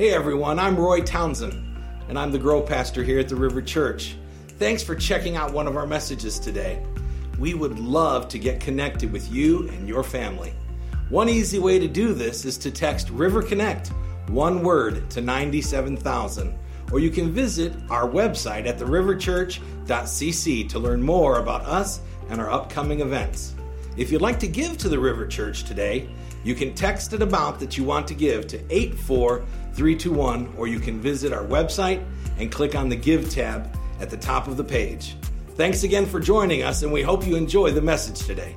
Hey everyone, I'm Roy Townsend, and I'm the Grow Pastor here at the River Church. Thanks for checking out one of our messages today. We would love to get connected with you and your family. One easy way to do this is to text River Connect, one word, to 97000, or you can visit our website at theriverchurch.cc to learn more about us and our upcoming events. If you'd like to give to the River Church today, you can text an amount that you want to give to 84321, or you can visit our website and click on the Give tab at the top of the page. Thanks again for joining us, and we hope you enjoy the message today.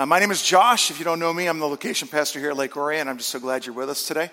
Uh, my name is Josh. If you don't know me, I'm the location pastor here at Lake Orion. I'm just so glad you're with us today.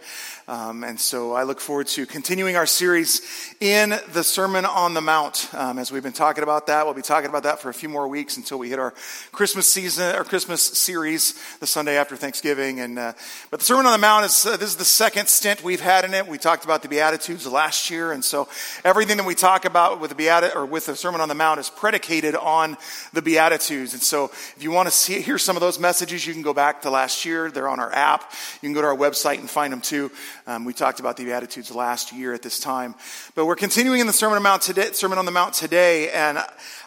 Um, and so I look forward to continuing our series in the Sermon on the Mount. Um, as we've been talking about that, we'll be talking about that for a few more weeks until we hit our Christmas season, our Christmas series, the Sunday after Thanksgiving. And uh, but the Sermon on the Mount is uh, this is the second stint we've had in it. We talked about the Beatitudes last year, and so everything that we talk about with the Beat or with the Sermon on the Mount is predicated on the Beatitudes. And so if you want to see hear some of those messages, you can go back to last year. They're on our app. You can go to our website and find them too. Um, we talked about the Beatitudes last year at this time. But we're continuing in the Sermon on, Mount today, Sermon on the Mount today. And I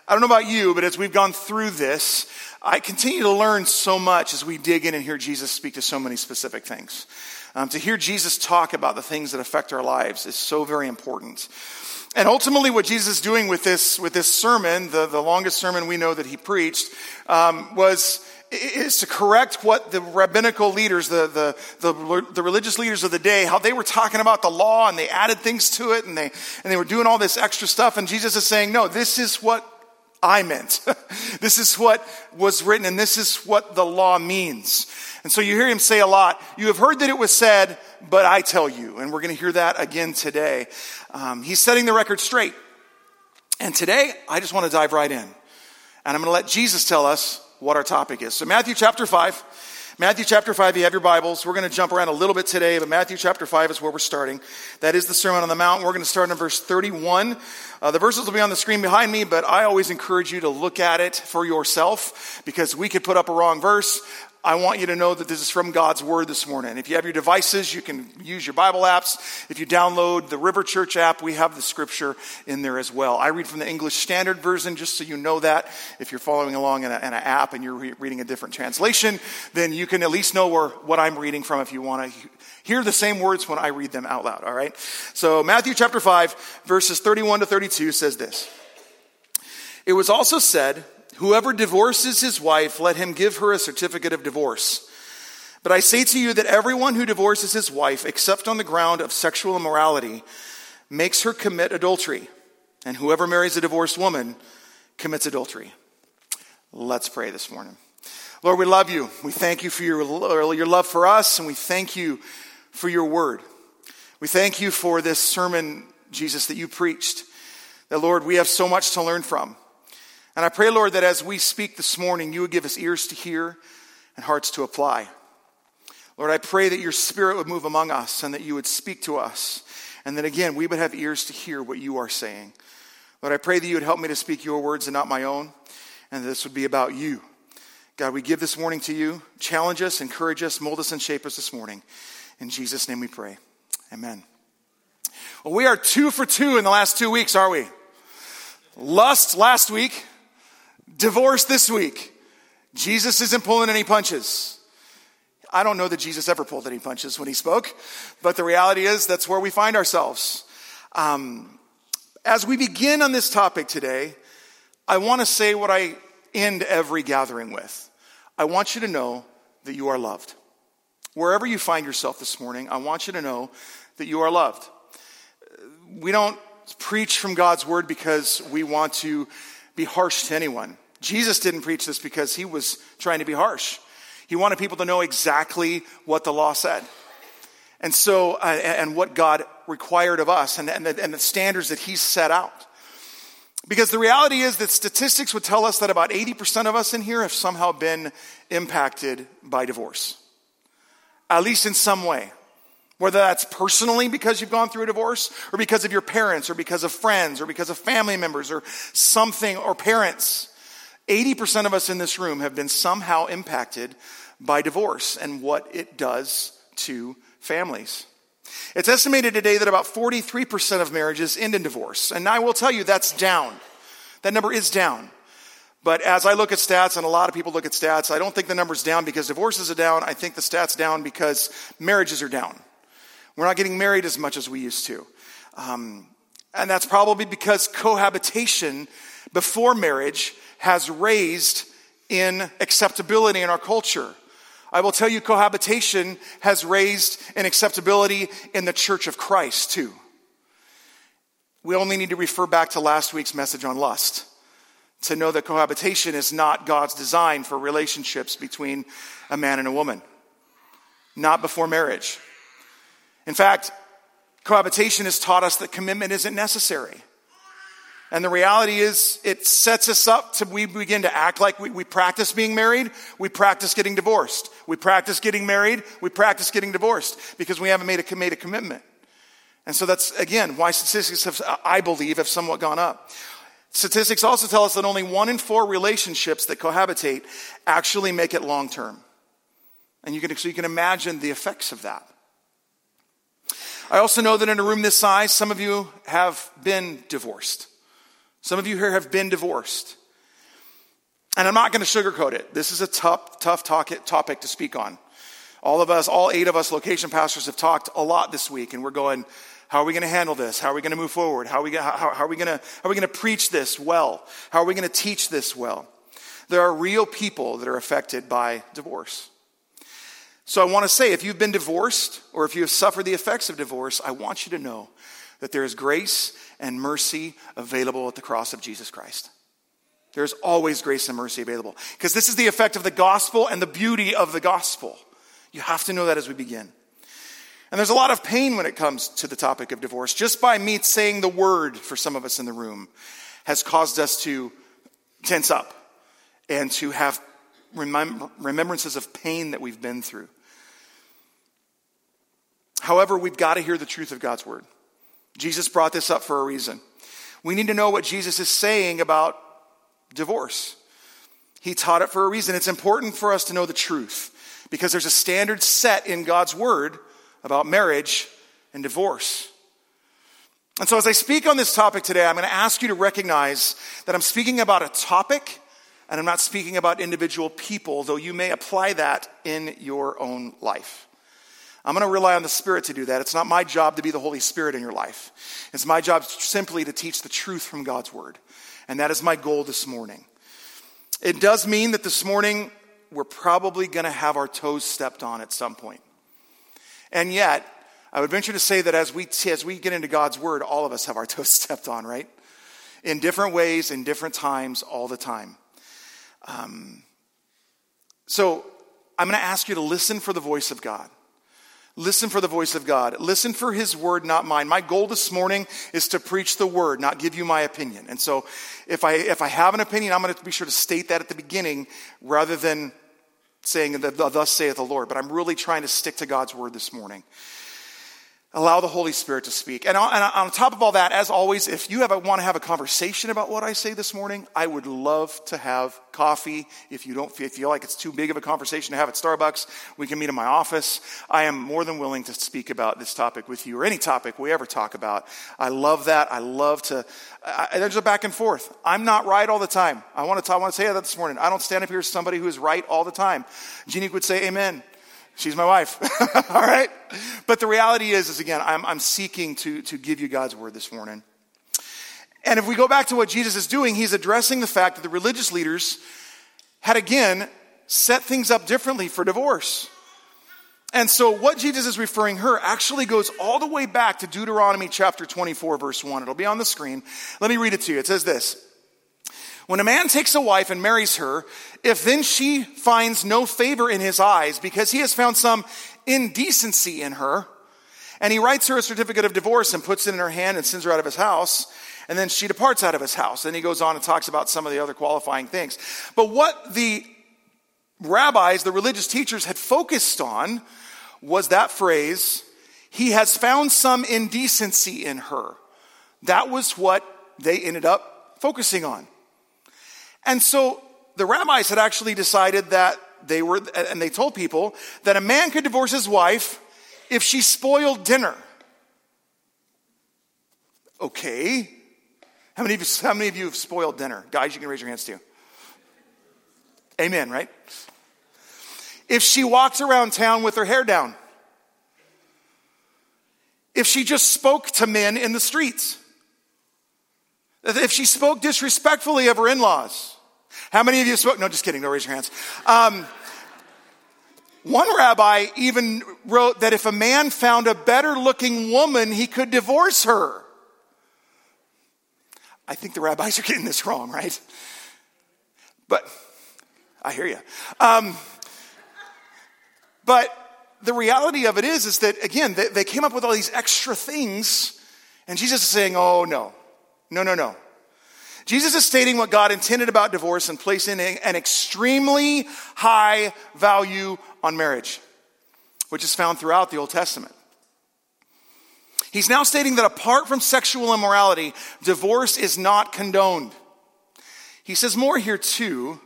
don't know about you, but as we've gone through this, I continue to learn so much as we dig in and hear Jesus speak to so many specific things. Um, to hear Jesus talk about the things that affect our lives is so very important. And ultimately, what Jesus is doing with this, with this sermon, the, the longest sermon we know that he preached, um, was is to correct what the rabbinical leaders, the, the, the, the, religious leaders of the day, how they were talking about the law and they added things to it and they, and they were doing all this extra stuff. And Jesus is saying, no, this is what I meant. this is what was written and this is what the law means. And so you hear him say a lot, you have heard that it was said, but I tell you. And we're going to hear that again today. Um, he's setting the record straight. And today, I just want to dive right in. And I'm going to let Jesus tell us what our topic is. So, Matthew chapter 5. Matthew chapter 5, you have your Bibles. We're going to jump around a little bit today, but Matthew chapter 5 is where we're starting. That is the Sermon on the Mount. We're going to start in verse 31. Uh, the verses will be on the screen behind me, but I always encourage you to look at it for yourself because we could put up a wrong verse. I want you to know that this is from God's Word this morning. If you have your devices, you can use your Bible apps. If you download the River Church app, we have the scripture in there as well. I read from the English Standard Version, just so you know that. If you're following along in, an app and you're re- reading a different translation, then you can at least know where, what I'm reading from if you want to hear the same words when I read them out loud, all right? So, Matthew chapter 5, verses 31 to 32 says this It was also said, Whoever divorces his wife, let him give her a certificate of divorce. But I say to you that everyone who divorces his wife, except on the ground of sexual immorality, makes her commit adultery. And whoever marries a divorced woman commits adultery. Let's pray this morning. Lord, we love you. We thank you for your, your love for us, and we thank you for your word. We thank you for this sermon, Jesus, that you preached. That, Lord, we have so much to learn from. And I pray, Lord, that as we speak this morning, you would give us ears to hear and hearts to apply. Lord, I pray that your spirit would move among us and that you would speak to us. And that again, we would have ears to hear what you are saying. Lord, I pray that you would help me to speak your words and not my own, and that this would be about you. God, we give this morning to you. Challenge us, encourage us, mold us, and shape us this morning. In Jesus' name we pray. Amen. Well, we are two for two in the last two weeks, are we? Lust last week, Divorce this week. Jesus isn't pulling any punches. I don't know that Jesus ever pulled any punches when he spoke, but the reality is that's where we find ourselves. Um, as we begin on this topic today, I want to say what I end every gathering with. I want you to know that you are loved. Wherever you find yourself this morning, I want you to know that you are loved. We don't preach from God's word because we want to be harsh to anyone. Jesus didn't preach this because he was trying to be harsh. He wanted people to know exactly what the law said. And so, uh, and what God required of us and, and, the, and the standards that he set out. Because the reality is that statistics would tell us that about 80% of us in here have somehow been impacted by divorce. At least in some way. Whether that's personally because you've gone through a divorce, or because of your parents, or because of friends, or because of family members, or something, or parents. 80% of us in this room have been somehow impacted by divorce and what it does to families. It's estimated today that about 43% of marriages end in divorce. And I will tell you that's down. That number is down. But as I look at stats, and a lot of people look at stats, I don't think the number's down because divorces are down. I think the stats down because marriages are down. We're not getting married as much as we used to. Um, and that's probably because cohabitation before marriage has raised in acceptability in our culture. I will tell you, cohabitation has raised in acceptability in the church of Christ, too. We only need to refer back to last week's message on lust to know that cohabitation is not God's design for relationships between a man and a woman, not before marriage. In fact, cohabitation has taught us that commitment isn't necessary. And the reality is, it sets us up to we begin to act like we, we practice being married, we practice getting divorced. We practice getting married, we practice getting divorced because we haven't made a, made a commitment. And so that's, again, why statistics have, I believe, have somewhat gone up. Statistics also tell us that only one in four relationships that cohabitate actually make it long term. And you can, so you can imagine the effects of that. I also know that in a room this size, some of you have been divorced. Some of you here have been divorced. And I'm not going to sugarcoat it. This is a tough, tough topic to speak on. All of us, all eight of us location pastors have talked a lot this week, and we're going, how are we going to handle this? How are we going to move forward? How are we, how, how are we going to, how are we going to preach this well? How are we going to teach this well? There are real people that are affected by divorce. So I want to say, if you've been divorced or if you have suffered the effects of divorce, I want you to know that there is grace and mercy available at the cross of Jesus Christ. There's always grace and mercy available because this is the effect of the gospel and the beauty of the gospel. You have to know that as we begin. And there's a lot of pain when it comes to the topic of divorce. Just by me saying the word for some of us in the room has caused us to tense up and to have remembrances of pain that we've been through. However, we've got to hear the truth of God's word. Jesus brought this up for a reason. We need to know what Jesus is saying about divorce. He taught it for a reason. It's important for us to know the truth because there's a standard set in God's word about marriage and divorce. And so, as I speak on this topic today, I'm going to ask you to recognize that I'm speaking about a topic and I'm not speaking about individual people, though you may apply that in your own life. I'm going to rely on the Spirit to do that. It's not my job to be the Holy Spirit in your life. It's my job simply to teach the truth from God's Word. And that is my goal this morning. It does mean that this morning we're probably going to have our toes stepped on at some point. And yet, I would venture to say that as we, as we get into God's Word, all of us have our toes stepped on, right? In different ways, in different times, all the time. Um, so, I'm going to ask you to listen for the voice of God. Listen for the voice of God. Listen for his word, not mine. My goal this morning is to preach the word, not give you my opinion. And so if I, if I have an opinion, I'm going to be sure to state that at the beginning rather than saying, Thus saith the Lord. But I'm really trying to stick to God's word this morning. Allow the Holy Spirit to speak. And on, top of all that, as always, if you have want to have a conversation about what I say this morning, I would love to have coffee. If you don't feel, like it's too big of a conversation to have at Starbucks, we can meet in my office. I am more than willing to speak about this topic with you or any topic we ever talk about. I love that. I love to, I, there's a back and forth. I'm not right all the time. I want to, I want to say that this morning. I don't stand up here as somebody who is right all the time. Jeannie would say amen. She's my wife. All right? But the reality is, is again, I'm, I'm seeking to, to give you God's word this morning. And if we go back to what Jesus is doing, he's addressing the fact that the religious leaders had again set things up differently for divorce. And so what Jesus is referring her actually goes all the way back to Deuteronomy chapter 24 verse 1. It'll be on the screen. Let me read it to you. It says this. When a man takes a wife and marries her, if then she finds no favor in his eyes because he has found some indecency in her, and he writes her a certificate of divorce and puts it in her hand and sends her out of his house, and then she departs out of his house. Then he goes on and talks about some of the other qualifying things. But what the rabbis, the religious teachers, had focused on was that phrase, he has found some indecency in her. That was what they ended up focusing on. And so the rabbis had actually decided that they were, and they told people that a man could divorce his wife if she spoiled dinner. Okay. How many, of you, how many of you have spoiled dinner? Guys, you can raise your hands too. Amen, right? If she walks around town with her hair down. If she just spoke to men in the streets. If she spoke disrespectfully of her in laws. How many of you spoke? No, just kidding. Don't raise your hands. Um, one rabbi even wrote that if a man found a better looking woman, he could divorce her. I think the rabbis are getting this wrong, right? But I hear you. Um, but the reality of it is, is that again, they, they came up with all these extra things, and Jesus is saying, "Oh no, no, no, no." Jesus is stating what God intended about divorce and placing an extremely high value on marriage, which is found throughout the Old Testament. He's now stating that apart from sexual immorality, divorce is not condoned. He says more here too,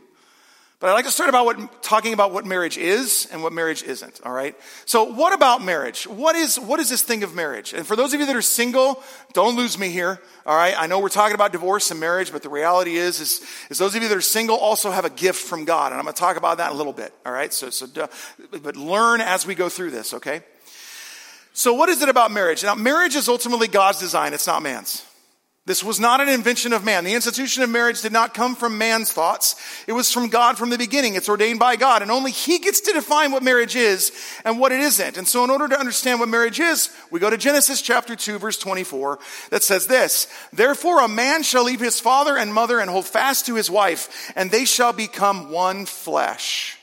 but I'd like to start about what, talking about what marriage is and what marriage isn't, all right? So, what about marriage? What is, what is this thing of marriage? And for those of you that are single, don't lose me here, all right? I know we're talking about divorce and marriage, but the reality is, is, is those of you that are single also have a gift from God. And I'm going to talk about that in a little bit, all right? So, so but learn as we go through this, okay? So, what is it about marriage? Now, marriage is ultimately God's design, it's not man's. This was not an invention of man. The institution of marriage did not come from man's thoughts. It was from God from the beginning. It's ordained by God. And only He gets to define what marriage is and what it isn't. And so, in order to understand what marriage is, we go to Genesis chapter 2, verse 24, that says this Therefore, a man shall leave his father and mother and hold fast to his wife, and they shall become one flesh.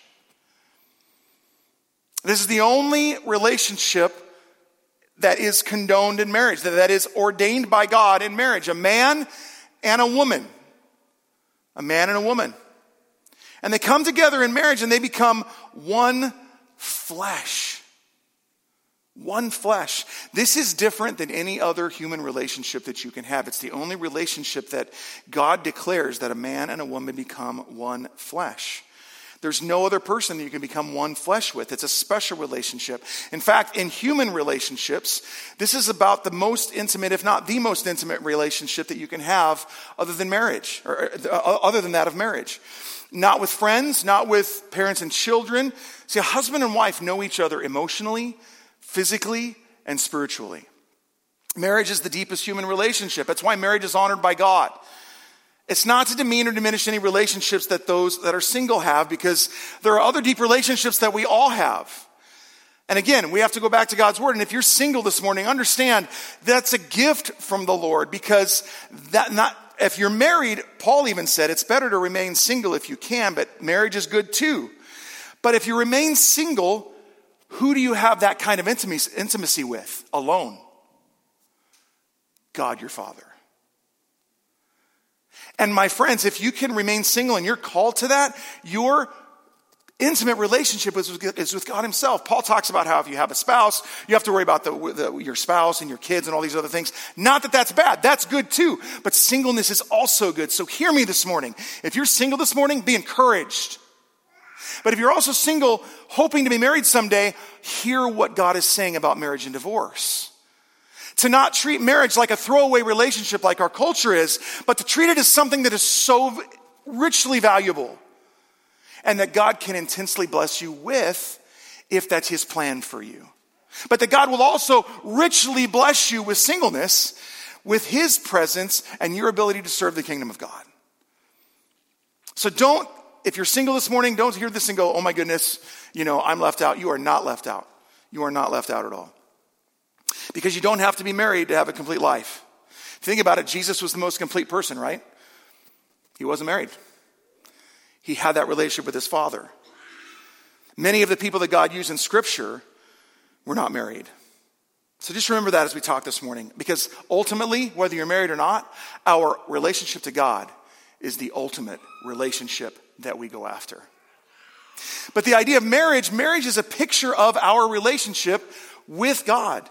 This is the only relationship that is condoned in marriage, that, is ordained by God in marriage. A man and a woman. A man and a woman. And they come together in marriage and they become one flesh. One flesh. This is different than any other human relationship that you can have. It's the only relationship that God declares that a man and a woman become one flesh. There's no other person that you can become one flesh with. It's a special relationship. In fact, in human relationships, this is about the most intimate, if not the most intimate relationship that you can have other than marriage, or uh, other than that of marriage. Not with friends, not with parents and children. See, a husband and wife know each other emotionally, physically, and spiritually. Marriage is the deepest human relationship. That's why marriage is honored by God. It's not to demean or diminish any relationships that those that are single have because there are other deep relationships that we all have. And again, we have to go back to God's word. And if you're single this morning, understand that's a gift from the Lord because that not, if you're married, Paul even said it's better to remain single if you can, but marriage is good too. But if you remain single, who do you have that kind of intimacy with alone? God your Father. And my friends, if you can remain single and you're called to that, your intimate relationship is with, is with God Himself. Paul talks about how if you have a spouse, you have to worry about the, the, your spouse and your kids and all these other things. Not that that's bad, that's good too. But singleness is also good. So hear me this morning. If you're single this morning, be encouraged. But if you're also single, hoping to be married someday, hear what God is saying about marriage and divorce to not treat marriage like a throwaway relationship like our culture is, but to treat it as something that is so richly valuable and that God can intensely bless you with if that's His plan for you. But that God will also richly bless you with singleness, with His presence and your ability to serve the kingdom of God. So don't, if you're single this morning, don't hear this and go, oh my goodness, you know, I'm left out. You are not left out. You are not left out at all. Because you don't have to be married to have a complete life. Think about it, Jesus was the most complete person, right? He wasn't married. He had that relationship with his father. Many of the people that God used in Scripture were not married. So just remember that as we talk this morning, because ultimately, whether you're married or not, our relationship to God is the ultimate relationship that we go after. But the idea of marriage, marriage is a picture of our relationship with God.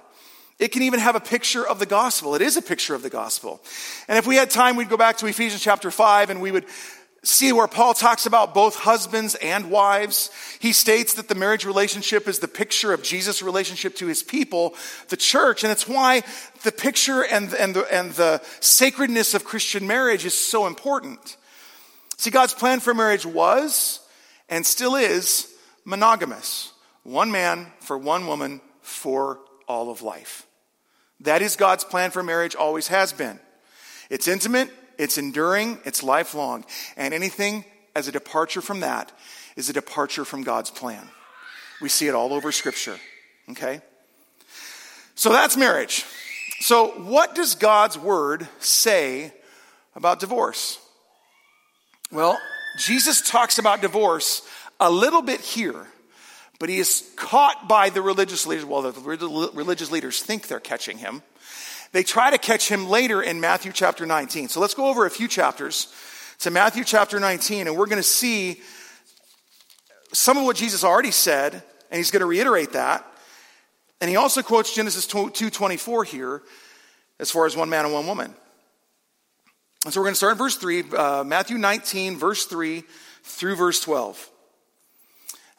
It can even have a picture of the gospel. It is a picture of the gospel. And if we had time, we'd go back to Ephesians chapter 5 and we would see where Paul talks about both husbands and wives. He states that the marriage relationship is the picture of Jesus' relationship to his people, the church, and it's why the picture and, and, the, and the sacredness of Christian marriage is so important. See, God's plan for marriage was and still is monogamous. One man for one woman for all of life. That is God's plan for marriage, always has been. It's intimate, it's enduring, it's lifelong. And anything as a departure from that is a departure from God's plan. We see it all over Scripture. Okay? So that's marriage. So, what does God's word say about divorce? Well, Jesus talks about divorce a little bit here, but he is caught by the religious leaders. Well, the religious leaders think they're catching him. They try to catch him later in Matthew chapter 19. So let's go over a few chapters to Matthew chapter 19, and we're going to see some of what Jesus already said, and he's going to reiterate that. And he also quotes Genesis 2.24 here as far as one man and one woman. And so we're going to start in verse 3, uh, Matthew 19, verse 3 through verse 12.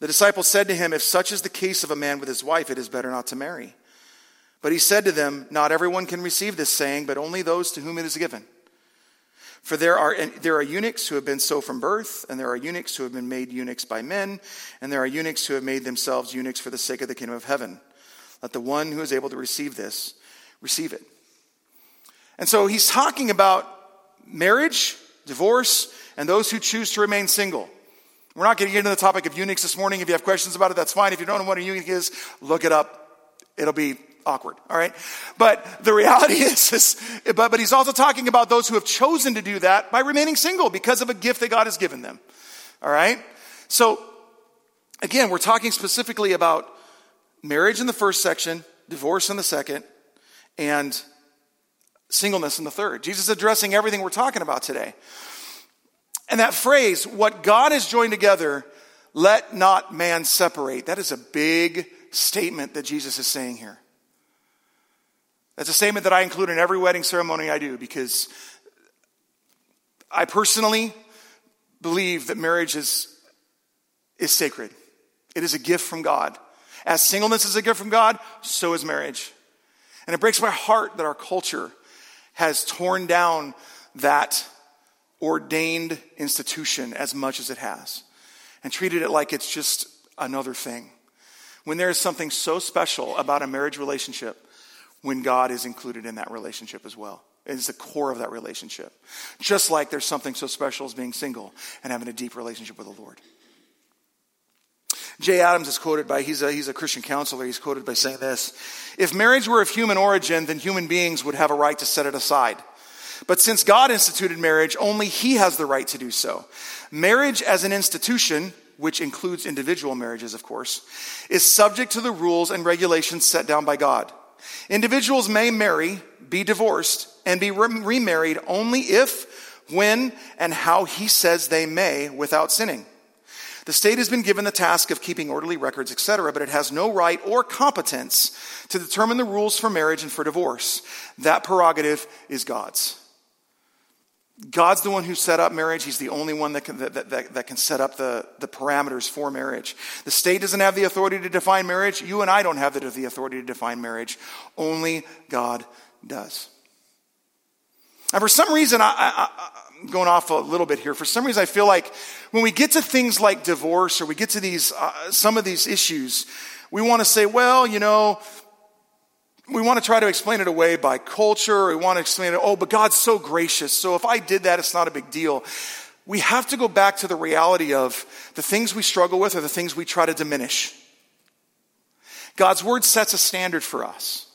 The disciples said to him, If such is the case of a man with his wife, it is better not to marry. But he said to them, Not everyone can receive this saying, but only those to whom it is given. For there are, there are eunuchs who have been so from birth, and there are eunuchs who have been made eunuchs by men, and there are eunuchs who have made themselves eunuchs for the sake of the kingdom of heaven. Let the one who is able to receive this receive it. And so he's talking about marriage, divorce, and those who choose to remain single. We're not going to get into the topic of eunuchs this morning. If you have questions about it, that's fine. If you don't know what a eunuch is, look it up. It'll be awkward, all right? But the reality is, is but, but he's also talking about those who have chosen to do that by remaining single because of a gift that God has given them, all right? So, again, we're talking specifically about marriage in the first section, divorce in the second, and singleness in the third. Jesus is addressing everything we're talking about today. And that phrase, what God has joined together, let not man separate, that is a big statement that Jesus is saying here. That's a statement that I include in every wedding ceremony I do because I personally believe that marriage is, is sacred. It is a gift from God. As singleness is a gift from God, so is marriage. And it breaks my heart that our culture has torn down that ordained institution as much as it has and treated it like it's just another thing. When there is something so special about a marriage relationship when God is included in that relationship as well. It is the core of that relationship. Just like there's something so special as being single and having a deep relationship with the Lord. Jay Adams is quoted by, he's a, he's a Christian counselor, he's quoted by saying this If marriage were of human origin, then human beings would have a right to set it aside. But since God instituted marriage, only He has the right to do so. Marriage as an institution, which includes individual marriages, of course, is subject to the rules and regulations set down by God. Individuals may marry, be divorced, and be remarried only if, when, and how he says they may without sinning. The state has been given the task of keeping orderly records, etc., but it has no right or competence to determine the rules for marriage and for divorce. That prerogative is God's. God's the one who set up marriage. He's the only one that can, that, that, that, can set up the, the parameters for marriage. The state doesn't have the authority to define marriage. You and I don't have the, authority to define marriage. Only God does. And for some reason, I, I, going off a little bit here. For some reason, I feel like when we get to things like divorce or we get to these, uh, some of these issues, we want to say, well, you know, we want to try to explain it away by culture. We want to explain it, oh, but God's so gracious. So if I did that, it's not a big deal. We have to go back to the reality of the things we struggle with are the things we try to diminish. God's word sets a standard for us.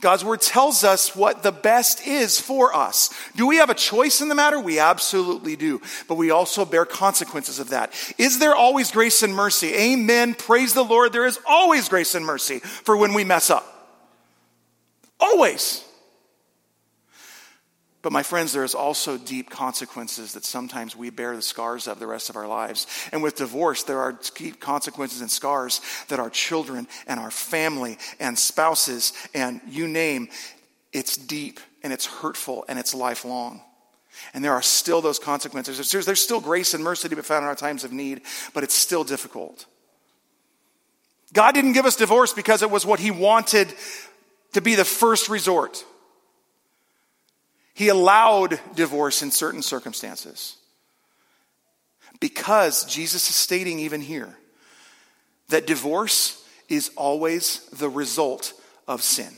God's word tells us what the best is for us. Do we have a choice in the matter? We absolutely do. But we also bear consequences of that. Is there always grace and mercy? Amen. Praise the Lord. There is always grace and mercy for when we mess up. Always. But my friends, there is also deep consequences that sometimes we bear the scars of the rest of our lives. And with divorce, there are deep consequences and scars that our children and our family and spouses and you name, it's deep and it's hurtful and it's lifelong. And there are still those consequences. There's, there's still grace and mercy to be found in our times of need, but it's still difficult. God didn't give us divorce because it was what He wanted to be the first resort. He allowed divorce in certain circumstances. Because Jesus is stating even here that divorce is always the result of sin.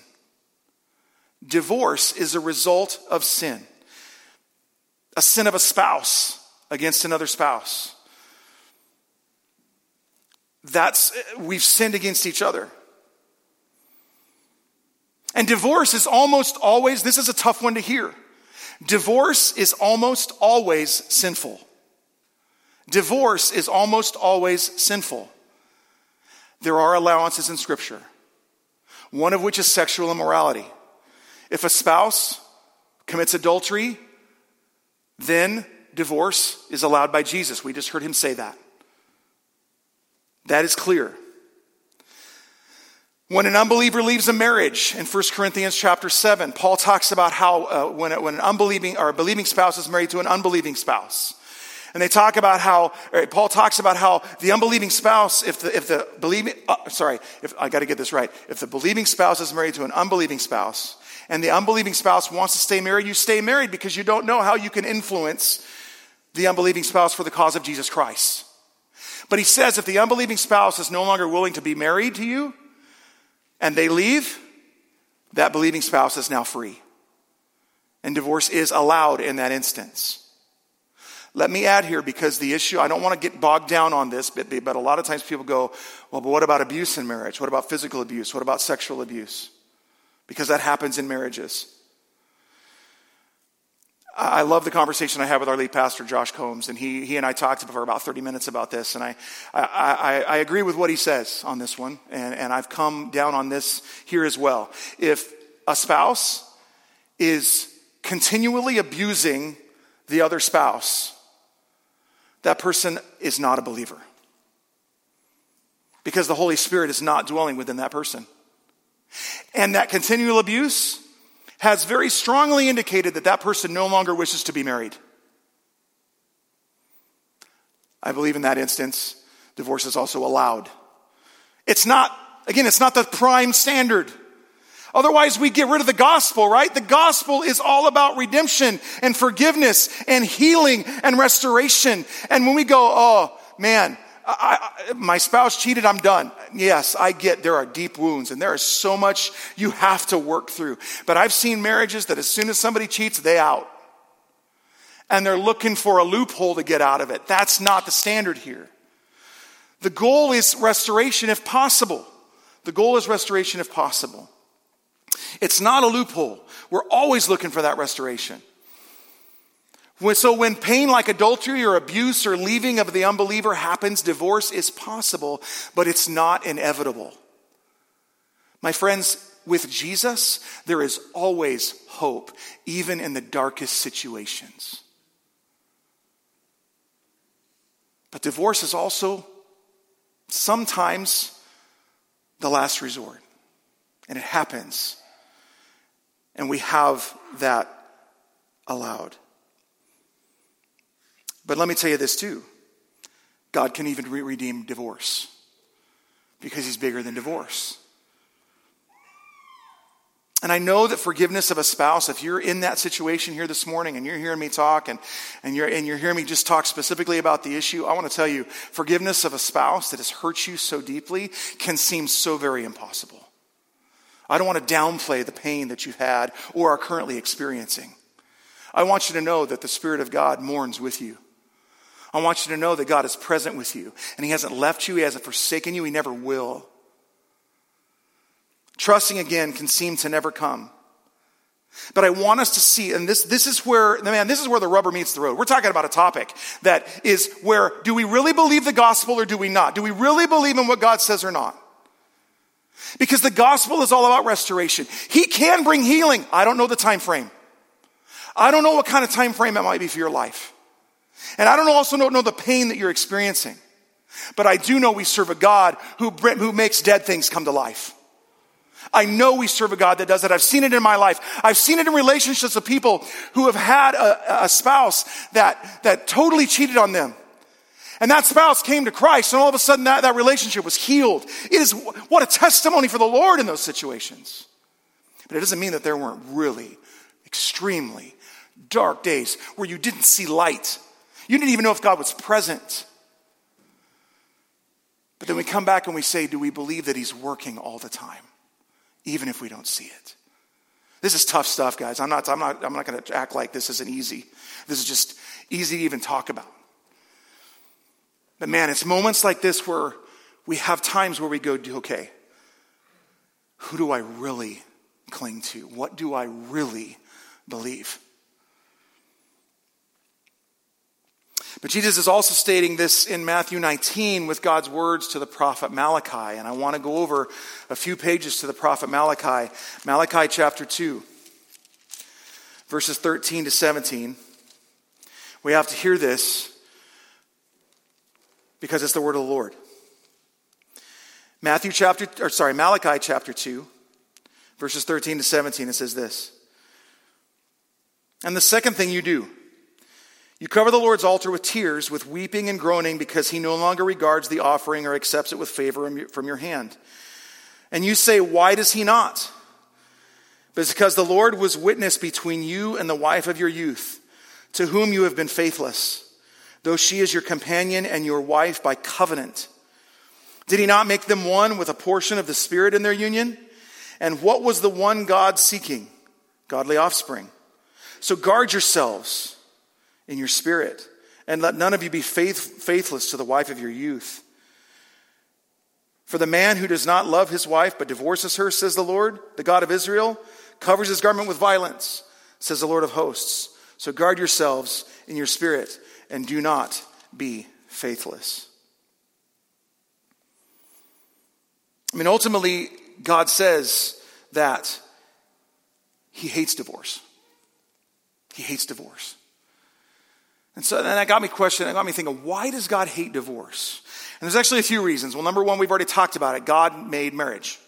Divorce is a result of sin. A sin of a spouse against another spouse. That's, we've sinned against each other. And divorce is almost always, this is a tough one to hear. Divorce is almost always sinful. Divorce is almost always sinful. There are allowances in Scripture, one of which is sexual immorality. If a spouse commits adultery, then divorce is allowed by Jesus. We just heard him say that. That is clear. When an unbeliever leaves a marriage in 1 Corinthians chapter 7, Paul talks about how uh, when, when an unbelieving or a believing spouse is married to an unbelieving spouse. And they talk about how, Paul talks about how the unbelieving spouse, if the, if the believing, uh, sorry, if, I gotta get this right. If the believing spouse is married to an unbelieving spouse, and the unbelieving spouse wants to stay married, you stay married because you don't know how you can influence the unbelieving spouse for the cause of Jesus Christ. But he says if the unbelieving spouse is no longer willing to be married to you, and they leave, that believing spouse is now free. And divorce is allowed in that instance. Let me add here because the issue, I don't want to get bogged down on this, but, but a lot of times people go, well, but what about abuse in marriage? What about physical abuse? What about sexual abuse? Because that happens in marriages. I love the conversation I had with our lead pastor, Josh Combs, and he, he and I talked for about 30 minutes about this, and I, I, I, I agree with what he says on this one, and, and I've come down on this here as well. If a spouse is continually abusing the other spouse, that person is not a believer. Because the Holy Spirit is not dwelling within that person. And that continual abuse has very strongly indicated that that person no longer wishes to be married. I believe in that instance, divorce is also allowed. It's not, again, it's not the prime standard. Otherwise, we get rid of the gospel, right? The gospel is all about redemption and forgiveness and healing and restoration. And when we go, oh man, I, I, my spouse cheated, I'm done. Yes, I get there are deep wounds and there is so much you have to work through. But I've seen marriages that as soon as somebody cheats, they out. And they're looking for a loophole to get out of it. That's not the standard here. The goal is restoration if possible. The goal is restoration if possible. It's not a loophole. We're always looking for that restoration. So when pain like adultery or abuse or leaving of the unbeliever happens, divorce is possible, but it's not inevitable. My friends, with Jesus, there is always hope, even in the darkest situations. But divorce is also sometimes the last resort. And it happens. And we have that allowed. But let me tell you this too God can even re- redeem divorce because he's bigger than divorce. And I know that forgiveness of a spouse, if you're in that situation here this morning and you're hearing me talk and, and, you're, and you're hearing me just talk specifically about the issue, I want to tell you forgiveness of a spouse that has hurt you so deeply can seem so very impossible. I don't want to downplay the pain that you've had or are currently experiencing. I want you to know that the Spirit of God mourns with you. I want you to know that God is present with you and He hasn't left you, He hasn't forsaken you, He never will. Trusting again can seem to never come. But I want us to see, and this, this is where, the man, this is where the rubber meets the road. We're talking about a topic that is where do we really believe the gospel or do we not? Do we really believe in what God says or not? Because the gospel is all about restoration. He can bring healing. I don't know the time frame. I don't know what kind of time frame it might be for your life. And I don't also know the pain that you're experiencing. But I do know we serve a God who, who makes dead things come to life. I know we serve a God that does that. I've seen it in my life. I've seen it in relationships of people who have had a, a spouse that, that totally cheated on them. And that spouse came to Christ, and all of a sudden that, that relationship was healed. It is what a testimony for the Lord in those situations. But it doesn't mean that there weren't really extremely dark days where you didn't see light. You didn't even know if God was present. But then we come back and we say, Do we believe that He's working all the time, even if we don't see it? This is tough stuff, guys. I'm not, I'm not, I'm not going to act like this isn't easy. This is just easy to even talk about. But man, it's moments like this where we have times where we go, okay, who do I really cling to? What do I really believe? But Jesus is also stating this in Matthew 19 with God's words to the prophet Malachi. And I want to go over a few pages to the prophet Malachi. Malachi chapter 2, verses 13 to 17. We have to hear this because it's the word of the Lord. Matthew chapter, or sorry, Malachi chapter 2, verses 13 to 17, it says this. And the second thing you do, you cover the Lord's altar with tears, with weeping and groaning, because he no longer regards the offering or accepts it with favor from your hand. And you say, Why does he not? But it's because the Lord was witness between you and the wife of your youth, to whom you have been faithless though she is your companion and your wife by covenant. Did he not make them one with a portion of the Spirit in their union? And what was the one God seeking? Godly offspring. So guard yourselves in your spirit, and let none of you be faith, faithless to the wife of your youth. For the man who does not love his wife but divorces her, says the Lord, the God of Israel, covers his garment with violence, says the Lord of hosts. So guard yourselves in your spirit and do not be faithless. I mean, ultimately, God says that He hates divorce. He hates divorce. And so that got me questioning, that got me thinking, why does God hate divorce? And there's actually a few reasons. Well, number one, we've already talked about it. God made marriage.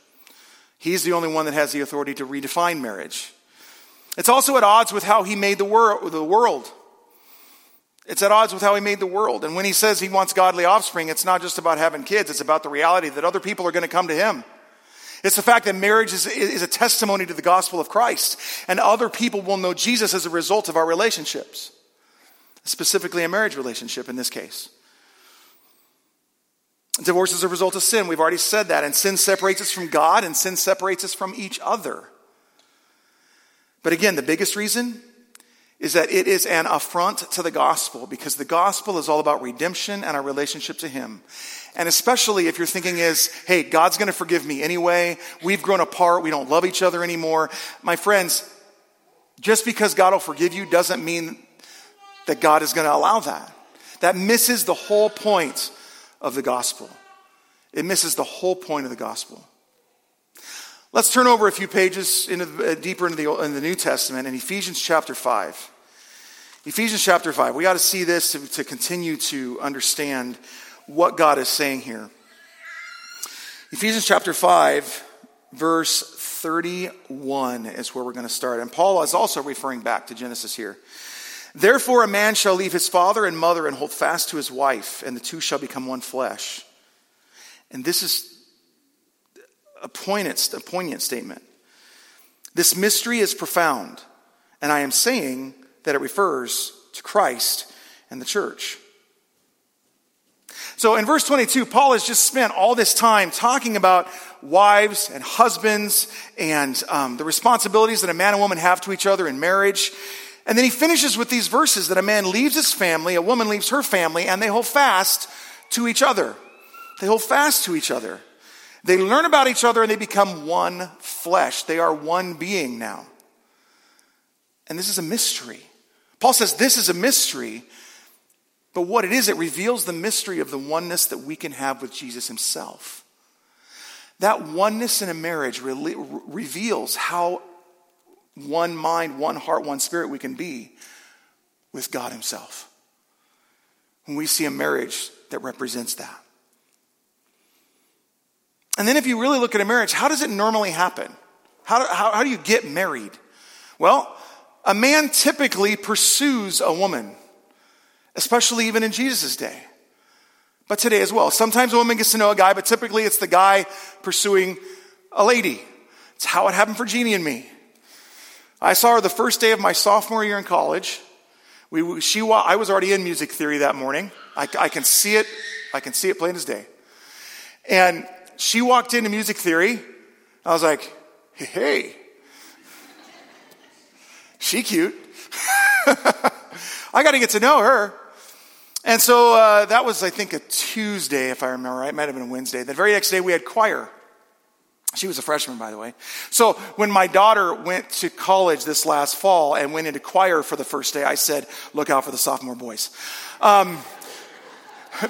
He's the only one that has the authority to redefine marriage. It's also at odds with how he made the, wor- the world. It's at odds with how he made the world. And when he says he wants godly offspring, it's not just about having kids, it's about the reality that other people are going to come to him. It's the fact that marriage is, is a testimony to the gospel of Christ, and other people will know Jesus as a result of our relationships, specifically a marriage relationship in this case. Divorce is a result of sin. We've already said that. And sin separates us from God, and sin separates us from each other. But again, the biggest reason is that it is an affront to the gospel because the gospel is all about redemption and our relationship to Him. And especially if your thinking is, hey, God's going to forgive me anyway. We've grown apart. We don't love each other anymore. My friends, just because God will forgive you doesn't mean that God is going to allow that. That misses the whole point of the gospel. It misses the whole point of the gospel. Let's turn over a few pages into, uh, deeper into the, in the New Testament in Ephesians chapter 5. Ephesians chapter 5. We got to see this to, to continue to understand what God is saying here. Ephesians chapter 5, verse 31 is where we're going to start. And Paul is also referring back to Genesis here. Therefore, a man shall leave his father and mother and hold fast to his wife, and the two shall become one flesh. And this is a poignant, a poignant statement. This mystery is profound, and I am saying that it refers to Christ and the church. So in verse 22, Paul has just spent all this time talking about wives and husbands and um, the responsibilities that a man and woman have to each other in marriage. And then he finishes with these verses that a man leaves his family, a woman leaves her family, and they hold fast to each other. They hold fast to each other. They learn about each other and they become one flesh. They are one being now. And this is a mystery. Paul says this is a mystery, but what it is, it reveals the mystery of the oneness that we can have with Jesus himself. That oneness in a marriage re- reveals how one mind, one heart, one spirit we can be with God himself. When we see a marriage that represents that. And then, if you really look at a marriage, how does it normally happen? How do, how, how do you get married? Well, a man typically pursues a woman, especially even in Jesus' day. But today as well. Sometimes a woman gets to know a guy, but typically it's the guy pursuing a lady. It's how it happened for Jeannie and me. I saw her the first day of my sophomore year in college. We, she, I was already in music theory that morning. I, I can see it. I can see it plain as day. And she walked into music theory. I was like, hey, she cute. I got to get to know her. And so uh, that was, I think, a Tuesday, if I remember right. It might have been a Wednesday. The very next day, we had choir. She was a freshman, by the way. So when my daughter went to college this last fall and went into choir for the first day, I said, look out for the sophomore boys. Um,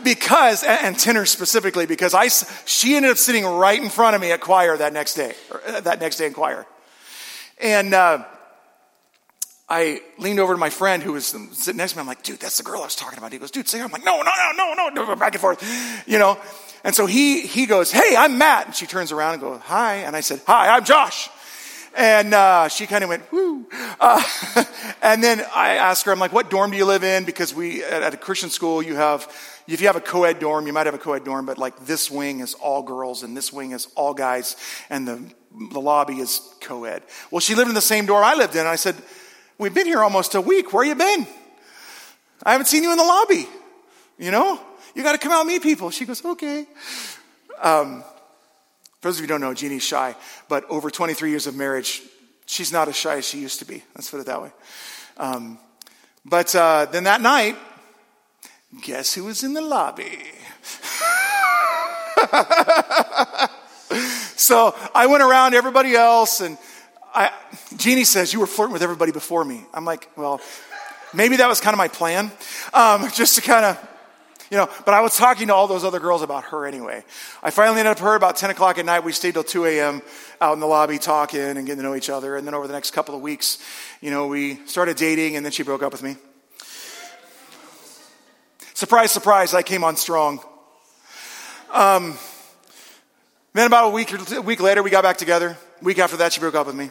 because, and tenor specifically, because I, she ended up sitting right in front of me at choir that next day, uh, that next day in choir. And, uh, I leaned over to my friend who was sitting next to me. I'm like, dude, that's the girl I was talking about. He goes, dude, say her. I'm like, no, no, no, no, no, back and forth, you know. And so he, he goes, hey, I'm Matt. And she turns around and goes, hi. And I said, hi, I'm Josh. And uh, she kind of went, whoo. Uh, and then I asked her, I'm like, what dorm do you live in? Because we, at, at a Christian school, you have if you have a co ed dorm, you might have a co ed dorm, but like this wing is all girls and this wing is all guys, and the, the lobby is co ed. Well, she lived in the same dorm I lived in. And I said, We've been here almost a week. Where you been? I haven't seen you in the lobby. You know? You got to come out and meet people. She goes, Okay. Um, for those of you who don't know, Jeannie's shy, but over 23 years of marriage, she's not as shy as she used to be. Let's put it that way. Um, but uh, then that night, Guess who was in the lobby? so I went around everybody else, and I, Jeannie says, You were flirting with everybody before me. I'm like, Well, maybe that was kind of my plan, um, just to kind of you know, but I was talking to all those other girls about her anyway. I finally ended up her about 10 o'clock at night. We stayed till 2 a.m. out in the lobby talking and getting to know each other. And then over the next couple of weeks, you know, we started dating and then she broke up with me. Surprise, surprise, I came on strong. Um, then about a week, a week later, we got back together. Week after that, she broke up with me.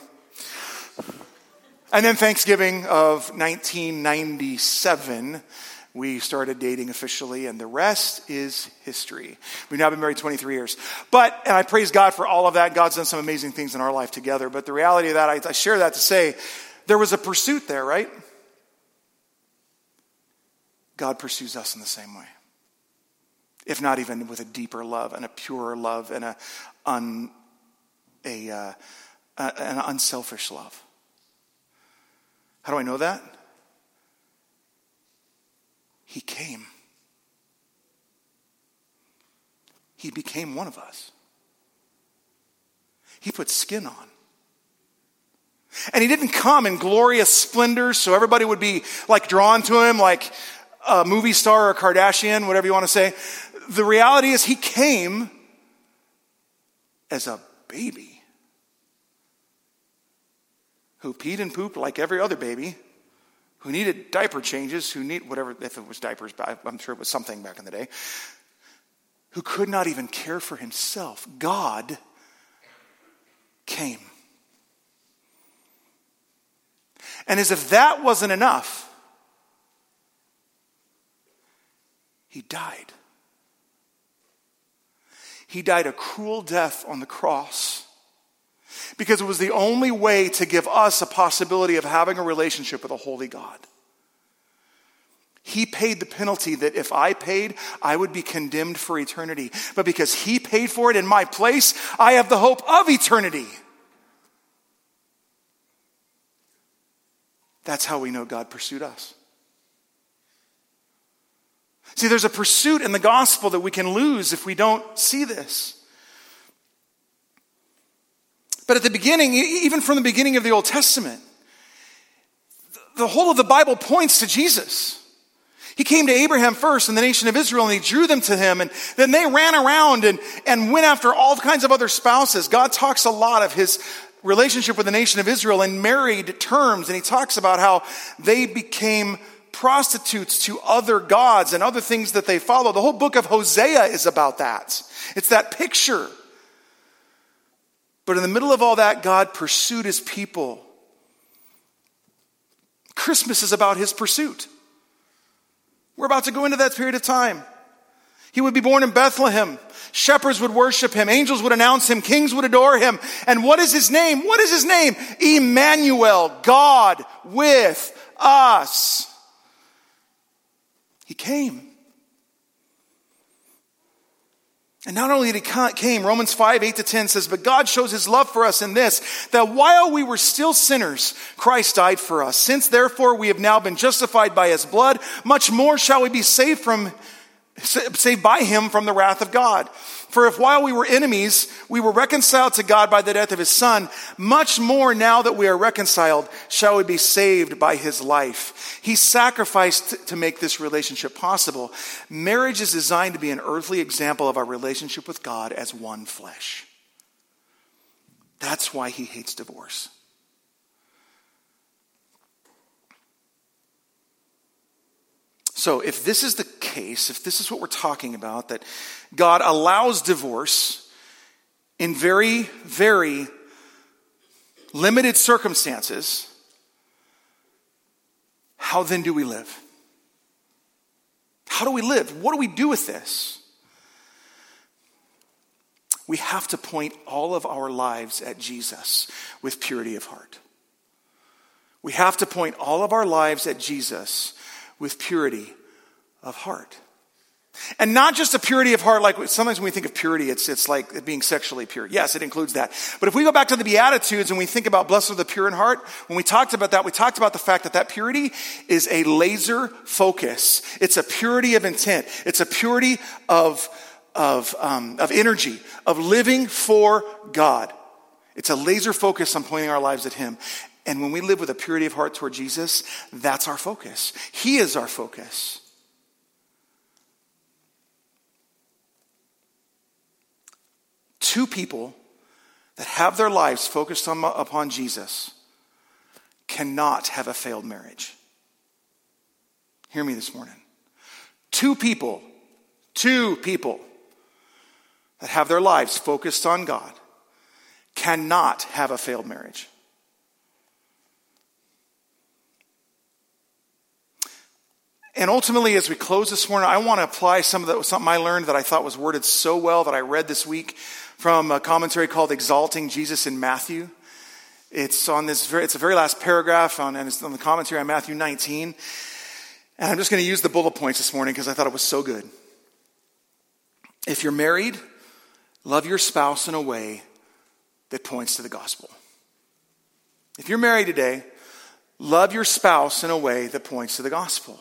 And then Thanksgiving of 1997, we started dating officially, and the rest is history. We've now been married 23 years. But, and I praise God for all of that. God's done some amazing things in our life together. But the reality of that, I, I share that to say, there was a pursuit there, right? God pursues us in the same way. If not even with a deeper love and a purer love and a, un, a, uh, an unselfish love. How do I know that? He came. He became one of us. He put skin on. And he didn't come in glorious splendor so everybody would be like drawn to him, like, a movie star or a Kardashian, whatever you want to say. The reality is, he came as a baby who peed and pooped like every other baby, who needed diaper changes, who need whatever, if it was diapers, I'm sure it was something back in the day, who could not even care for himself. God came. And as if that wasn't enough, He died. He died a cruel death on the cross. Because it was the only way to give us a possibility of having a relationship with a holy God. He paid the penalty that if I paid, I would be condemned for eternity. But because He paid for it in my place, I have the hope of eternity. That's how we know God pursued us. See, there's a pursuit in the gospel that we can lose if we don't see this. But at the beginning, even from the beginning of the Old Testament, the whole of the Bible points to Jesus. He came to Abraham first and the nation of Israel and he drew them to him. And then they ran around and, and went after all kinds of other spouses. God talks a lot of his relationship with the nation of Israel in married terms. And he talks about how they became prostitutes to other gods and other things that they follow. The whole book of Hosea is about that. It's that picture. But in the middle of all that, God pursued his people. Christmas is about his pursuit. We're about to go into that period of time. He would be born in Bethlehem. Shepherds would worship him. Angels would announce him. Kings would adore him. And what is his name? What is his name? Emmanuel, God with us. He came. And not only did he came, Romans 5, 8 to 10 says, but God shows his love for us in this, that while we were still sinners, Christ died for us. Since therefore we have now been justified by his blood, much more shall we be saved from, saved by him from the wrath of God. For if while we were enemies, we were reconciled to God by the death of his son, much more now that we are reconciled, shall we be saved by his life. He sacrificed to make this relationship possible. Marriage is designed to be an earthly example of our relationship with God as one flesh. That's why he hates divorce. So, if this is the case, if this is what we're talking about, that God allows divorce in very, very limited circumstances, how then do we live? How do we live? What do we do with this? We have to point all of our lives at Jesus with purity of heart. We have to point all of our lives at Jesus with purity of heart. And not just a purity of heart, like sometimes when we think of purity, it's, it's like being sexually pure. Yes, it includes that. But if we go back to the Beatitudes and we think about blessed are the pure in heart, when we talked about that, we talked about the fact that that purity is a laser focus. It's a purity of intent. It's a purity of, of, um, of energy, of living for God. It's a laser focus on pointing our lives at Him. And when we live with a purity of heart toward Jesus, that's our focus. He is our focus. Two people that have their lives focused on, upon Jesus cannot have a failed marriage. Hear me this morning. Two people, two people that have their lives focused on God cannot have a failed marriage. And ultimately, as we close this morning, I want to apply some of the, something I learned that I thought was worded so well that I read this week from a commentary called Exalting Jesus in Matthew. It's on this, very, it's a very last paragraph on, and it's on the commentary on Matthew 19. And I'm just going to use the bullet points this morning because I thought it was so good. If you're married, love your spouse in a way that points to the gospel. If you're married today, love your spouse in a way that points to the gospel.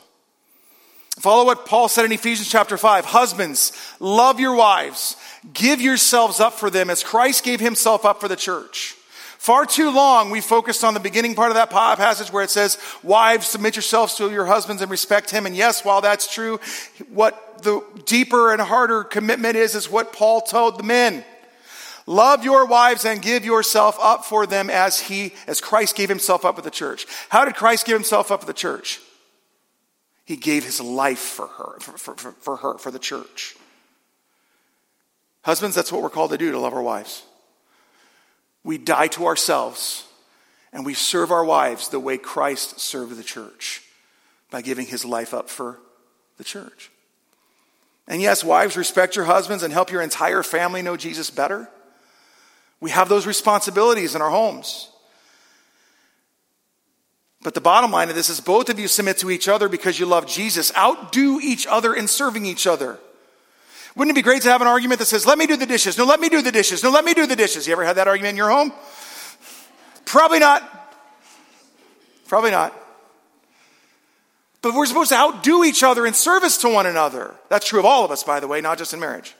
Follow what Paul said in Ephesians chapter 5. Husbands, love your wives. Give yourselves up for them as Christ gave himself up for the church. Far too long, we focused on the beginning part of that passage where it says, Wives, submit yourselves to your husbands and respect him. And yes, while that's true, what the deeper and harder commitment is, is what Paul told the men. Love your wives and give yourself up for them as he, as Christ gave himself up for the church. How did Christ give himself up for the church? He gave his life for her, for, for, for her, for the church. Husbands, that's what we're called to do to love our wives. We die to ourselves and we serve our wives the way Christ served the church by giving his life up for the church. And yes, wives, respect your husbands and help your entire family know Jesus better. We have those responsibilities in our homes. But the bottom line of this is both of you submit to each other because you love Jesus. Outdo each other in serving each other. Wouldn't it be great to have an argument that says, let me do the dishes. No, let me do the dishes. No, let me do the dishes. You ever had that argument in your home? Probably not. Probably not. But we're supposed to outdo each other in service to one another. That's true of all of us, by the way, not just in marriage.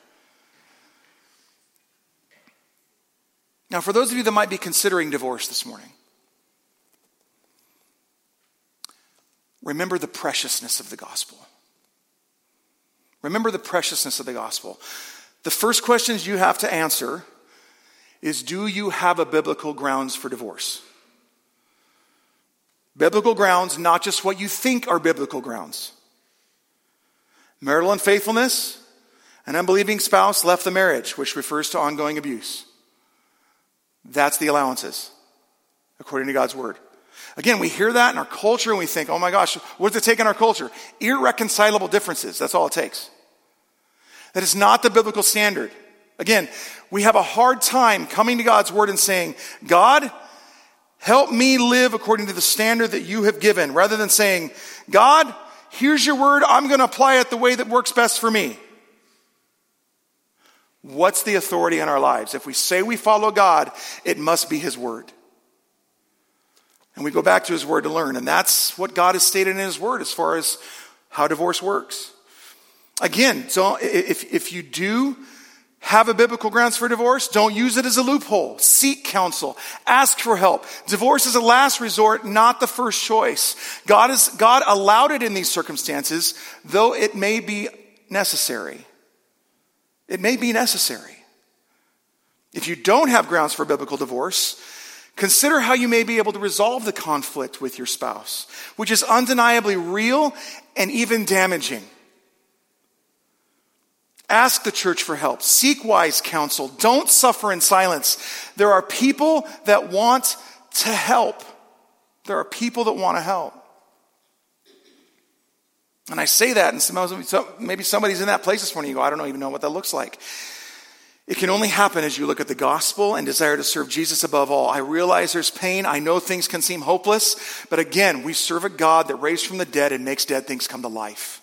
Now, for those of you that might be considering divorce this morning, remember the preciousness of the gospel. Remember the preciousness of the gospel. The first questions you have to answer is Do you have a biblical grounds for divorce? Biblical grounds, not just what you think are biblical grounds. Marital unfaithfulness, an unbelieving spouse left the marriage, which refers to ongoing abuse. That's the allowances, according to God's word. Again, we hear that in our culture and we think, oh my gosh, what does it take in our culture? Irreconcilable differences. That's all it takes. That is not the biblical standard. Again, we have a hard time coming to God's word and saying, God, help me live according to the standard that you have given, rather than saying, God, here's your word, I'm going to apply it the way that works best for me. What's the authority in our lives? If we say we follow God, it must be His Word. And we go back to His Word to learn. And that's what God has stated in His Word as far as how divorce works. Again, so if, if you do have a biblical grounds for divorce, don't use it as a loophole. Seek counsel. Ask for help. Divorce is a last resort, not the first choice. God, is, God allowed it in these circumstances, though it may be necessary. It may be necessary. If you don't have grounds for biblical divorce, consider how you may be able to resolve the conflict with your spouse, which is undeniably real and even damaging. Ask the church for help. Seek wise counsel. Don't suffer in silence. There are people that want to help. There are people that want to help. And I say that, and maybe somebody's in that place this morning. You go, I don't even know what that looks like. It can only happen as you look at the gospel and desire to serve Jesus above all. I realize there's pain. I know things can seem hopeless. But again, we serve a God that raised from the dead and makes dead things come to life.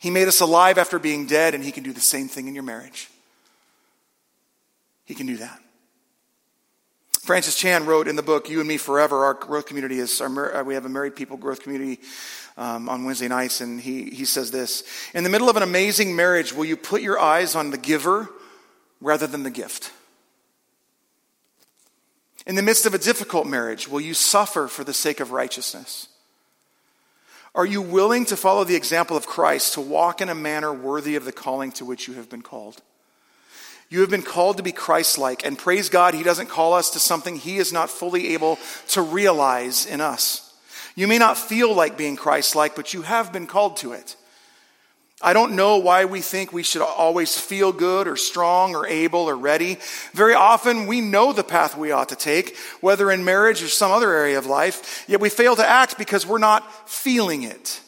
He made us alive after being dead, and He can do the same thing in your marriage. He can do that. Francis Chan wrote in the book You and Me Forever. Our growth community is our, we have a married people growth community um, on Wednesday nights, and he, he says this In the middle of an amazing marriage, will you put your eyes on the giver rather than the gift? In the midst of a difficult marriage, will you suffer for the sake of righteousness? Are you willing to follow the example of Christ to walk in a manner worthy of the calling to which you have been called? You have been called to be Christ like, and praise God, He doesn't call us to something He is not fully able to realize in us. You may not feel like being Christ like, but you have been called to it. I don't know why we think we should always feel good or strong or able or ready. Very often we know the path we ought to take, whether in marriage or some other area of life, yet we fail to act because we're not feeling it.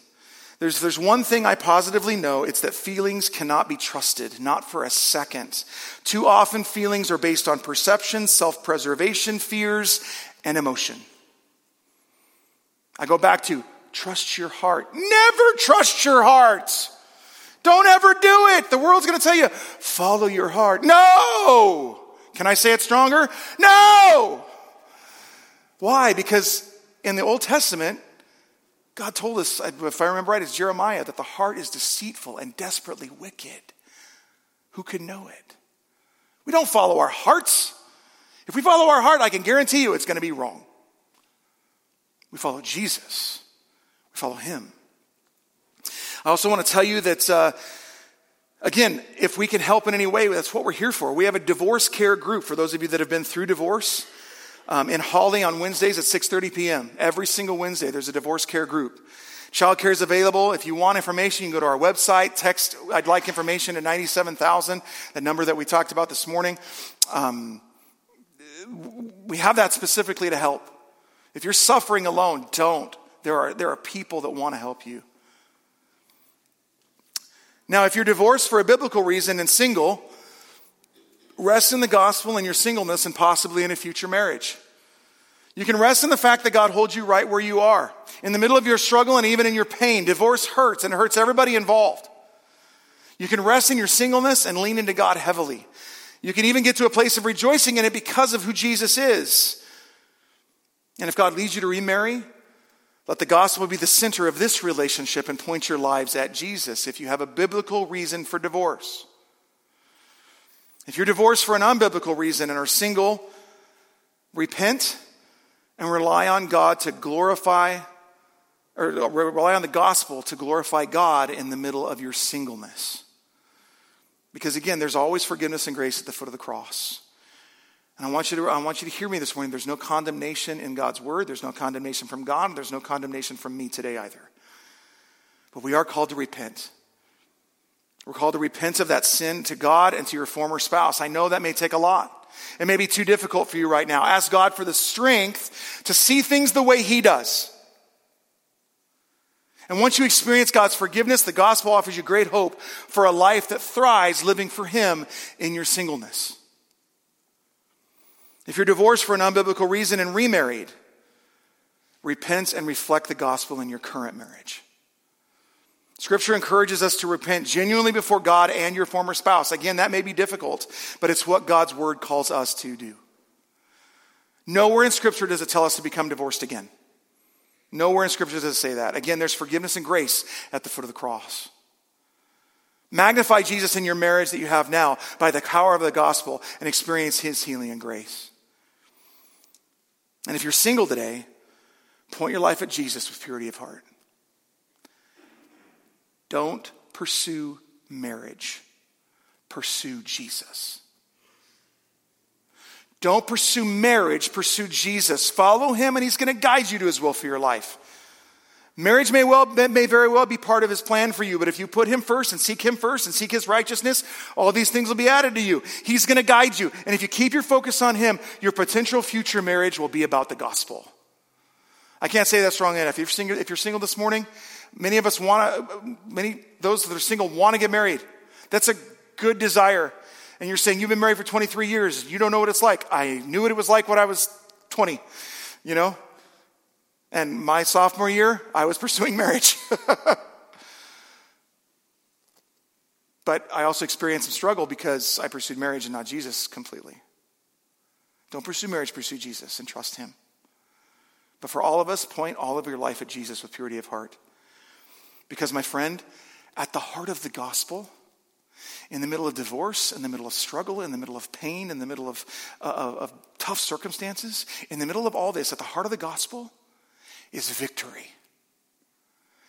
There's, there's one thing I positively know it's that feelings cannot be trusted, not for a second. Too often, feelings are based on perception, self preservation, fears, and emotion. I go back to trust your heart. Never trust your heart. Don't ever do it. The world's going to tell you, follow your heart. No. Can I say it stronger? No. Why? Because in the Old Testament, God told us, if I remember right, it's Jeremiah, that the heart is deceitful and desperately wicked. Who can know it? We don't follow our hearts. If we follow our heart, I can guarantee you it's going to be wrong. We follow Jesus. We follow him. I also want to tell you that, uh, again, if we can help in any way, that's what we're here for. We have a divorce care group for those of you that have been through divorce. Um, in Holly on Wednesdays at 6.30 p.m. Every single Wednesday, there's a divorce care group. Child care is available. If you want information, you can go to our website, text, I'd like information to 97,000, the number that we talked about this morning. Um, we have that specifically to help. If you're suffering alone, don't. There are, there are people that want to help you. Now, if you're divorced for a biblical reason and single, rest in the gospel in your singleness and possibly in a future marriage. You can rest in the fact that God holds you right where you are, in the middle of your struggle and even in your pain. Divorce hurts and hurts everybody involved. You can rest in your singleness and lean into God heavily. You can even get to a place of rejoicing in it because of who Jesus is. And if God leads you to remarry, let the gospel be the center of this relationship and point your lives at Jesus if you have a biblical reason for divorce. If you're divorced for an unbiblical reason and are single, repent and rely on God to glorify, or rely on the gospel to glorify God in the middle of your singleness. Because again, there's always forgiveness and grace at the foot of the cross. And I want you to, I want you to hear me this morning. There's no condemnation in God's word. There's no condemnation from God. There's no condemnation from me today either. But we are called to repent. We're called to repent of that sin to God and to your former spouse. I know that may take a lot. It may be too difficult for you right now. Ask God for the strength to see things the way He does. And once you experience God's forgiveness, the gospel offers you great hope for a life that thrives living for Him in your singleness. If you're divorced for an unbiblical reason and remarried, repent and reflect the gospel in your current marriage. Scripture encourages us to repent genuinely before God and your former spouse. Again, that may be difficult, but it's what God's word calls us to do. Nowhere in Scripture does it tell us to become divorced again. Nowhere in Scripture does it say that. Again, there's forgiveness and grace at the foot of the cross. Magnify Jesus in your marriage that you have now by the power of the gospel and experience his healing and grace. And if you're single today, point your life at Jesus with purity of heart. Don't pursue marriage, pursue Jesus. Don't pursue marriage, pursue Jesus. Follow him, and he's going to guide you to his will for your life. Marriage may, well, may very well be part of his plan for you, but if you put him first and seek him first and seek his righteousness, all these things will be added to you. He's going to guide you. And if you keep your focus on him, your potential future marriage will be about the gospel. I can't say that strong enough. If you're single, if you're single this morning, Many of us want to, many, those that are single want to get married. That's a good desire. And you're saying, you've been married for 23 years. You don't know what it's like. I knew what it was like when I was 20, you know? And my sophomore year, I was pursuing marriage. but I also experienced some struggle because I pursued marriage and not Jesus completely. Don't pursue marriage, pursue Jesus and trust Him. But for all of us, point all of your life at Jesus with purity of heart. Because, my friend, at the heart of the gospel, in the middle of divorce, in the middle of struggle, in the middle of pain, in the middle of, uh, of tough circumstances, in the middle of all this, at the heart of the gospel is victory.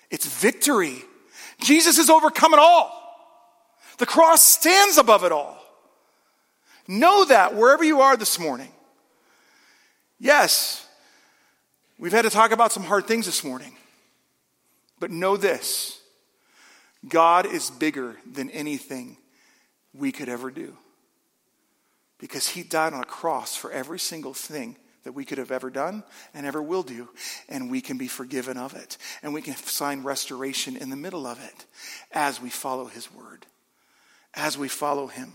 It's victory. Jesus has overcome it all. The cross stands above it all. Know that wherever you are this morning. Yes, we've had to talk about some hard things this morning. But know this God is bigger than anything we could ever do. Because he died on a cross for every single thing that we could have ever done and ever will do. And we can be forgiven of it. And we can find restoration in the middle of it as we follow his word, as we follow him.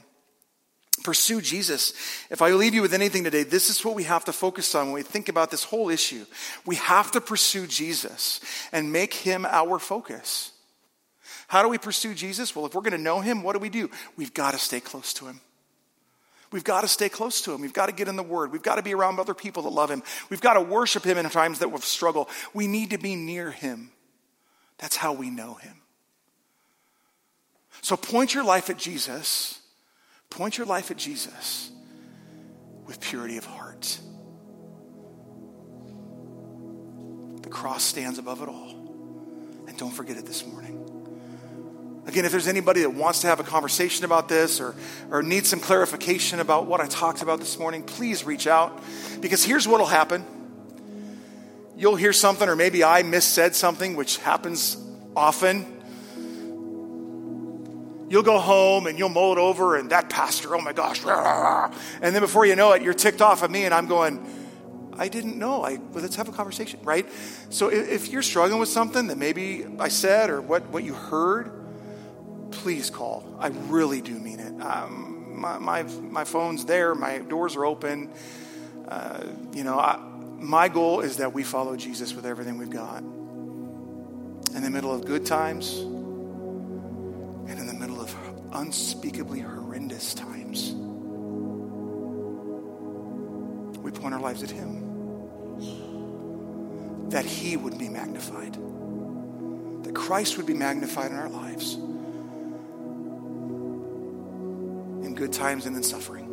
Pursue Jesus. If I leave you with anything today, this is what we have to focus on when we think about this whole issue. We have to pursue Jesus and make him our focus. How do we pursue Jesus? Well, if we're going to know him, what do we do? We've got to stay close to him. We've got to stay close to him. We've got to get in the word. We've got to be around other people that love him. We've got to worship him in times that we struggle. We need to be near him. That's how we know him. So point your life at Jesus Point your life at Jesus with purity of heart. The cross stands above it all. And don't forget it this morning. Again, if there's anybody that wants to have a conversation about this or, or needs some clarification about what I talked about this morning, please reach out. Because here's what will happen you'll hear something, or maybe I missaid something, which happens often. You'll go home and you'll mull it over, and that pastor, oh my gosh. And then before you know it, you're ticked off at me, and I'm going, I didn't know. I, well, let's have a conversation, right? So if, if you're struggling with something that maybe I said or what, what you heard, please call. I really do mean it. Um, my, my, my phone's there, my doors are open. Uh, you know, I, my goal is that we follow Jesus with everything we've got. In the middle of good times unspeakably horrendous times, we point our lives at Him. That He would be magnified, that Christ would be magnified in our lives. In good times and in suffering.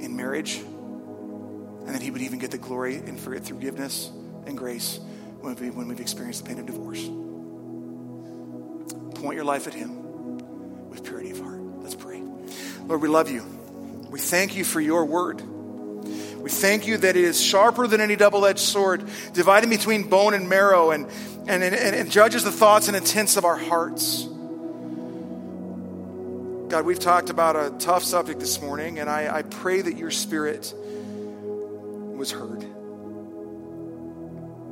In marriage, and that He would even get the glory and forgiveness and grace when, we, when we've experienced the pain of divorce. Point your life at Him with purity of heart. Let's pray. Lord, we love you. We thank you for your word. We thank you that it is sharper than any double edged sword, dividing between bone and marrow, and, and, and, and judges the thoughts and intents of our hearts. God, we've talked about a tough subject this morning, and I, I pray that your spirit was heard.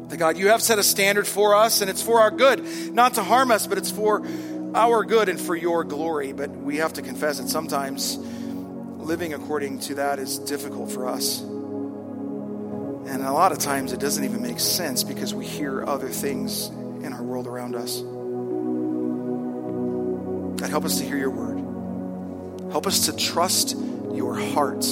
That God, you have set a standard for us, and it's for our good, not to harm us, but it's for our good and for your glory. But we have to confess that sometimes living according to that is difficult for us. And a lot of times it doesn't even make sense because we hear other things in our world around us. God, help us to hear your word. Help us to trust your heart.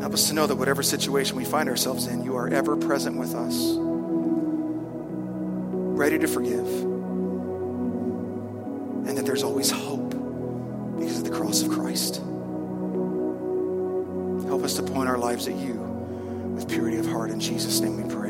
Help us to know that whatever situation we find ourselves in, you are ever present with us, ready to forgive, and that there's always hope because of the cross of Christ. Help us to point our lives at you with purity of heart. In Jesus' name we pray.